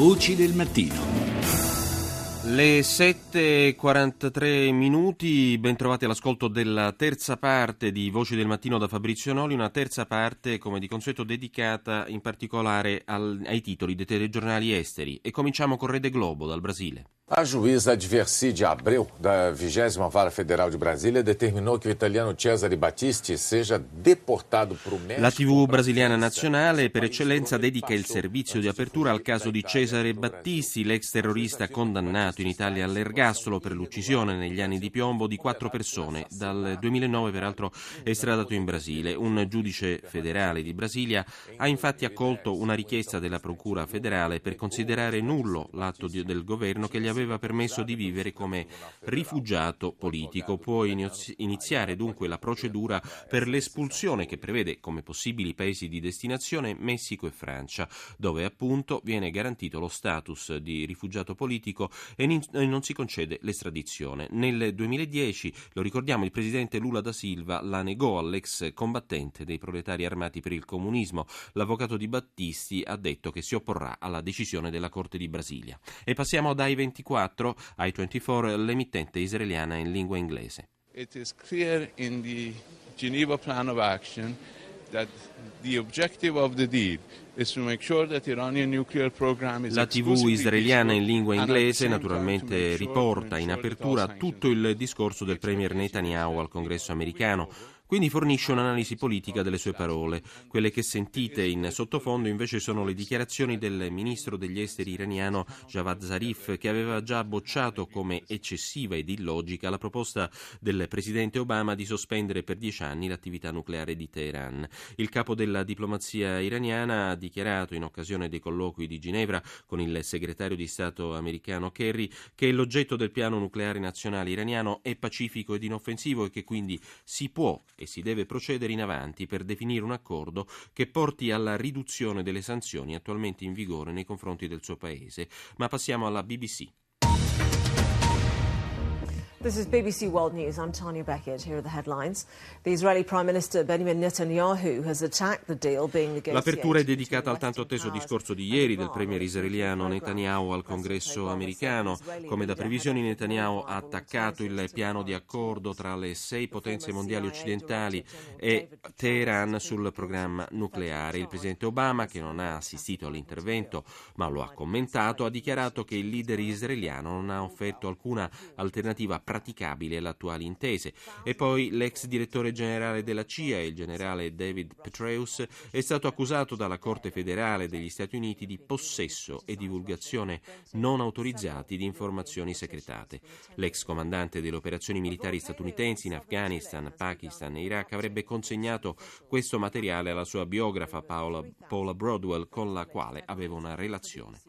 Voci del mattino. Le 7.43 minuti, ben trovati all'ascolto della terza parte di Voci del Mattino da Fabrizio Noli, una terza parte come di consueto dedicata in particolare al, ai titoli dei telegiornali esteri e cominciamo con Rede Globo dal Brasile. A juíza Adverside Abreu, da 20 Vara Federal de Brasília, determinou que o italiano Cesare Battisti seja deportato para o México. La TV brasiliana nazionale per eccellenza dedica il servizio di apertura al caso di Cesare Battisti, l'ex terrorista condannato in Italia all'ergastolo per l'uccisione negli anni di piombo di quattro persone. Dal 2009 peraltro è estradato in Brasile. Un giudice federale di Brasilia ha infatti accolto una richiesta della Procura federale per considerare nullo l'atto del governo che gli aveva aveva permesso di vivere come rifugiato politico. Può iniziare dunque la procedura per l'espulsione che prevede come possibili paesi di destinazione Messico e Francia, dove appunto viene garantito lo status di rifugiato politico e non si concede l'estradizione. Nel 2010, lo ricordiamo, il presidente Lula da Silva la negò all'ex combattente dei proletari armati per il comunismo. L'avvocato di Battisti ha detto che si opporrà alla decisione della Corte di Brasilia. E passiamo dai 24 24 ai 24 l'emittente israeliana in lingua inglese. It is clear in the Geneva Plan of Action that the objective of the deed la TV israeliana in lingua inglese naturalmente riporta in apertura tutto il discorso del premier Netanyahu al congresso americano quindi fornisce un'analisi politica delle sue parole. Quelle che sentite in sottofondo invece sono le dichiarazioni del ministro degli esteri iraniano Javad Zarif, che aveva già bocciato come eccessiva ed illogica la proposta del presidente Obama di sospendere per dieci anni l'attività nucleare di Teheran. Il capo della diplomazia iraniana ha dichiarato in occasione dei colloqui di Ginevra con il segretario di Stato americano Kerry che l'oggetto del piano nucleare nazionale iraniano è pacifico ed inoffensivo e che quindi si può e si deve procedere in avanti per definire un accordo che porti alla riduzione delle sanzioni attualmente in vigore nei confronti del suo paese. Ma passiamo alla BBC. This is BBC World News. I'm Tanya Beckett. Here are the headlines. The Israeli Prime Minister Benjamin Netanyahu has attacked the deal being negotiated. L'apertura è dedicata al tanto atteso discorso di ieri del premier israeliano Netanyahu al congresso americano. Come da previsioni Netanyahu ha attaccato il piano di accordo tra le sei potenze mondiali occidentali e Teheran sul programma nucleare. Il presidente Obama, che non ha assistito all'intervento ma lo ha commentato, ha dichiarato che il leader israeliano non ha offerto alcuna alternativa praticabili alle attuali intese. E poi l'ex direttore generale della CIA, il generale David Petraeus, è stato accusato dalla Corte federale degli Stati Uniti di possesso e divulgazione non autorizzati di informazioni segretate. L'ex comandante delle operazioni militari statunitensi in Afghanistan, Pakistan e Iraq avrebbe consegnato questo materiale alla sua biografa Paola, Paula Broadwell, con la quale aveva una relazione.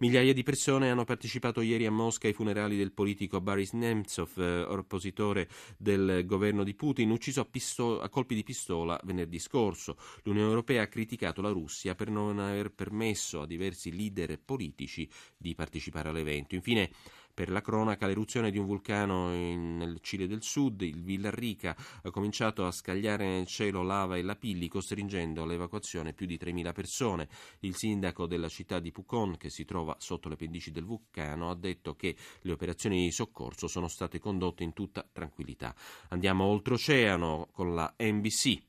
Migliaia di persone hanno partecipato ieri a Mosca ai funerali del politico Boris Nemtsov Nemtsov, eh, oppositore del governo di Putin, ucciso a, pistola, a colpi di pistola venerdì scorso. L'Unione Europea ha criticato la Russia per non aver permesso a diversi leader politici di partecipare all'evento. Infine, per la cronaca, l'eruzione di un vulcano in, nel Cile del Sud, il Villarrica, ha cominciato a scagliare nel cielo lava e lapilli, costringendo all'evacuazione più di 3.000 persone. Il sindaco della città di Pucon, che si trova sotto le pendici del vulcano, ha detto che le operazioni di soccorso sono state condotte in tutta tranquillità. Andiamo oltreoceano con la NBC.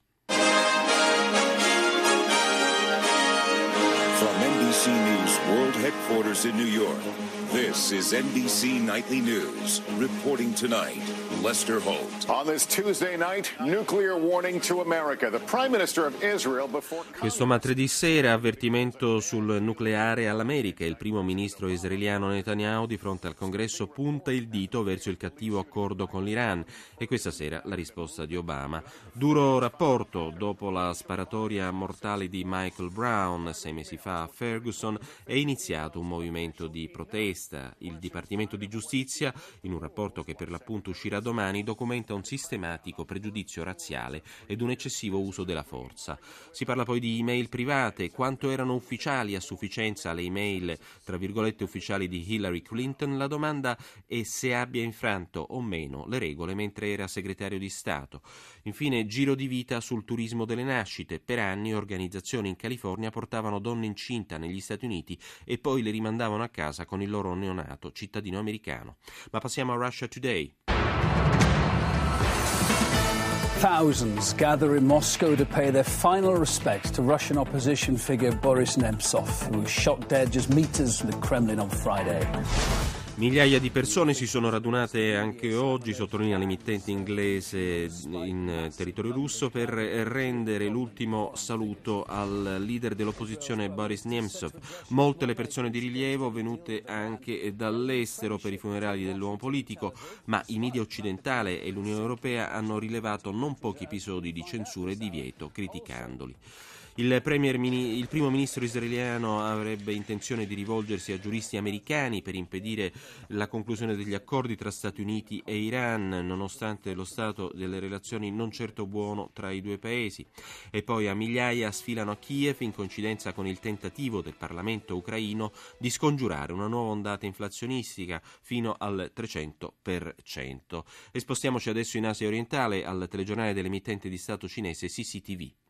From NBC News World Headquarters in New York, this is NBC Nightly News. Reporting tonight, Lester Holt. On this Tuesday night, nuclear warning to America. The Prime Minister of Israel before Questo martedì sera avvertimento sul nucleare all'America. Il primo ministro israeliano Netanyahu di fronte al Congresso punta il dito verso il cattivo accordo con l'Iran e questa sera la risposta di Obama. Duro rapporto dopo la sparatoria mortale di Michael Brown sei mesi fa fa a Ferguson è iniziato un movimento di protesta. Il Dipartimento di Giustizia, in un rapporto che per l'appunto uscirà domani, documenta un sistematico pregiudizio razziale ed un eccessivo uso della forza. Si parla poi di email private, quanto erano ufficiali a sufficienza le email, tra virgolette, ufficiali di Hillary Clinton. La domanda è se abbia infranto o meno le regole mentre era segretario di Stato. Infine, giro di vita sul turismo delle nascite. Per anni organizzazioni in California portavano donne incinta negli Stati Uniti e poi le rimandavano a casa con il loro neonato cittadino americano. Ma passiamo a Russia Today. Thousands gather in Moscow to pay their final respects to Russian opposition figure Boris Nemtsov, who was shot dead just meters from the Kremlin on Friday. Migliaia di persone si sono radunate anche oggi, sottolinea l'emittente inglese in territorio russo, per rendere l'ultimo saluto al leader dell'opposizione Boris Nemtsov. Molte le persone di rilievo venute anche dall'estero per i funerali dell'uomo politico, ma i media occidentali e l'Unione Europea hanno rilevato non pochi episodi di censura e divieto criticandoli. Il, premier, il, primo ministro israeliano avrebbe intenzione di rivolgersi a giuristi americani per impedire la conclusione degli accordi tra Stati Uniti e Iran, nonostante lo stato delle relazioni non certo buono tra i due paesi. E poi a migliaia sfilano a Kiev in coincidenza con il tentativo del Parlamento ucraino di scongiurare una nuova ondata inflazionistica fino al 300%. E spostiamoci adesso in Asia orientale al telegiornale dell'emittente di Stato cinese CCTV.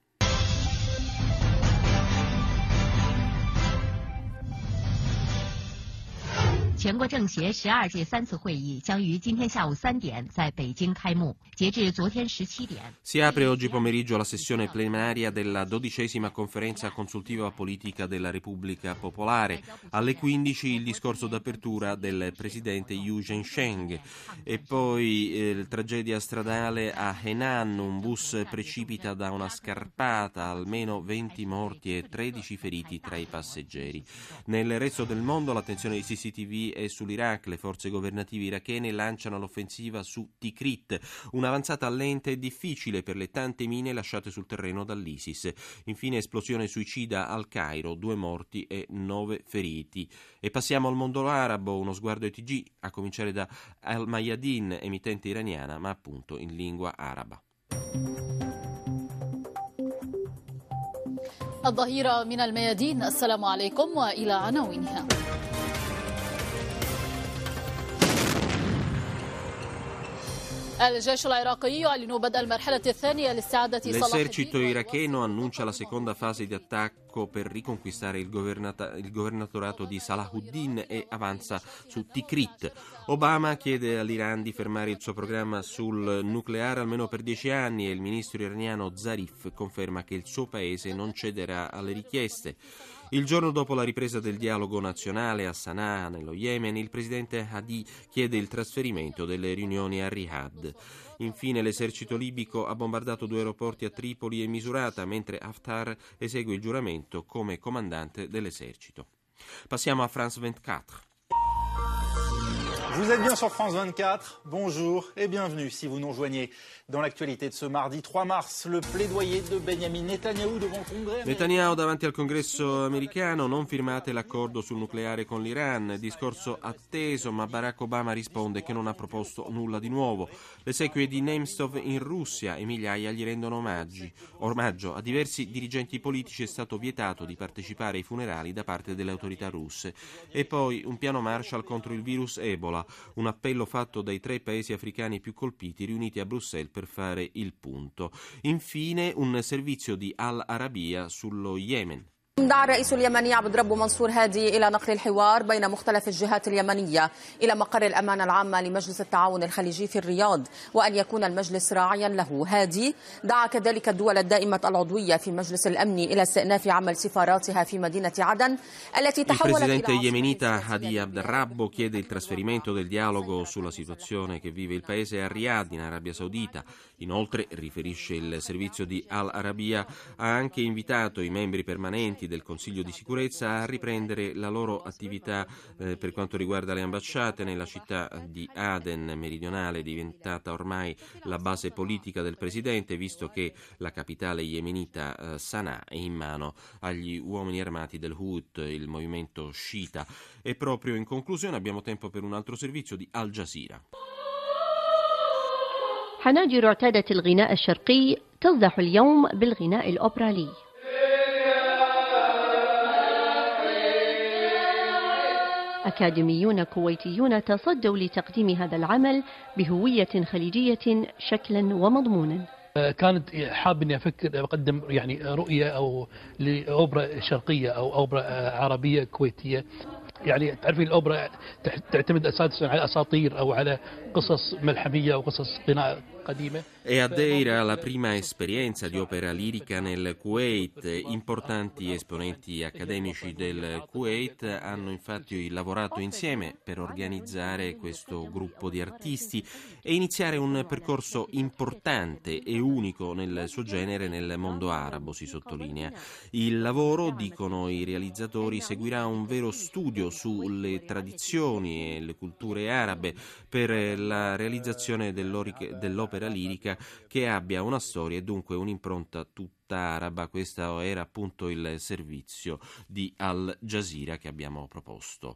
全国政协十二届三次会议将于今天下午三点在北京开幕。截至昨天十七点，si apre oggi pomeriggio la sessione plenaria della dodicesima conferenza consultiva politica della Repubblica Popolare. Alle 15 il discorso d'apertura del presidente Yu Zhensheng e poi eh, tragedia stradale a Henan, un bus precipita da una scarpata, almeno 20 morti e 13 feriti tra i passeggeri. Nel resto del mondo l'attenzione di CCTV e sull'Iraq. Le forze governative irachene lanciano l'offensiva su Tikrit, un'avanzata lenta e difficile per le tante mine lasciate sul terreno dall'ISIS. Infine esplosione suicida al Cairo, due morti e nove feriti. E passiamo al mondo arabo, uno sguardo ETG, a cominciare da Al Mayadin, emittente iraniana, ma appunto in lingua araba. الظهيرة من الميادين السلام عليكم وإلى عناوينها L'esercito iracheno annuncia la seconda fase di attacco per riconquistare il, il, governatorato di Salahuddin e avanza su Tikrit. Obama chiede all'Iran di fermare il suo programma sul nucleare almeno per dieci anni e il ministro iraniano Zarif conferma che il suo paese non cederà alle richieste. Il giorno dopo la ripresa del dialogo nazionale a Sana'a, nello Yemen, il presidente Hadi chiede il trasferimento delle riunioni a Riyadh. Infine l'esercito libico ha bombardato due aeroporti a Tripoli e Misurata, mentre Haftar esegue il giuramento come comandante dell'esercito. Passiamo a France 24. Vous êtes bien sur France 24, bonjour et bienvenue si vous nous rejoignez. Dans l'actualité de ce mardi 3 mars, le plaidoyer de Benjamin Netanyahu devant il Congrès. Netanyahu davanti al congresso americano, non firmate l'accordo sul nucleare con l'Iran, discorso atteso, ma Barack Obama risponde che non ha proposto nulla di nuovo. Le sequie di Nemstov in Russia e migliaia gli rendono omaggi. Ormaggio a diversi dirigenti politici è stato vietato di partecipare ai funerali da parte delle autorità russe. E poi un piano Marshall contro il virus Ebola, un appello fatto dai tre paesi africani più colpiti riuniti a Bruxelles per fare il punto. Infine un servizio di Al Arabiya sullo Yemen. دعا الرئيس اليمني عبد ربه منصور هادي إلى نقل الحوار بين مختلف الجهات اليمنية إلى مقر الأمانة العامة لمجلس التعاون الخليجي في الرياض وأن يكون المجلس راعيا له. هادي دعا كذلك الدول الدائمة العضوية في مجلس الأمن إلى استئناف عمل سفاراتها في مدينة عدن التي تحولت Il presidente yemenita Hadi Abdarrabbo chiede il trasferimento del dialogo sulla situazione che vive il paese a Riyadh in Arabia Saudita. Inoltre, riferisce il servizio di Al Arabiya, ha anche invitato i membri permanenti del Consiglio di sicurezza a riprendere la loro attività eh, per quanto riguarda le ambasciate nella città di Aden meridionale, diventata ormai la base politica del presidente, visto che la capitale yemenita eh, Sana'a è in mano agli uomini armati del Houth, il movimento sciita. E proprio in conclusione abbiamo tempo per un altro servizio di Al Jazeera. حناجر اعتادة الغناء الشرقي تفضح اليوم بالغناء الأوبرالي أكاديميون كويتيون تصدوا لتقديم هذا العمل بهوية خليجية شكلا ومضمونا. كانت حاب إني أفكر أقدم يعني رؤية أو لأوبرا شرقية أو أوبرا عربية كويتية. يعني تعرفين الأوبرا تعتمد أساسا على أساطير أو على È a Deira la prima esperienza di opera lirica nel Kuwait. Importanti esponenti accademici del Kuwait hanno infatti lavorato insieme per organizzare questo gruppo di artisti e iniziare un percorso importante e unico nel suo genere nel mondo arabo, si sottolinea. Il lavoro, dicono i realizzatori, seguirà un vero studio sulle tradizioni e le culture arabe per la realizzazione dell'opera lirica che abbia una storia e dunque un'impronta tutta araba. Questo era appunto il servizio di Al Jazeera che abbiamo proposto.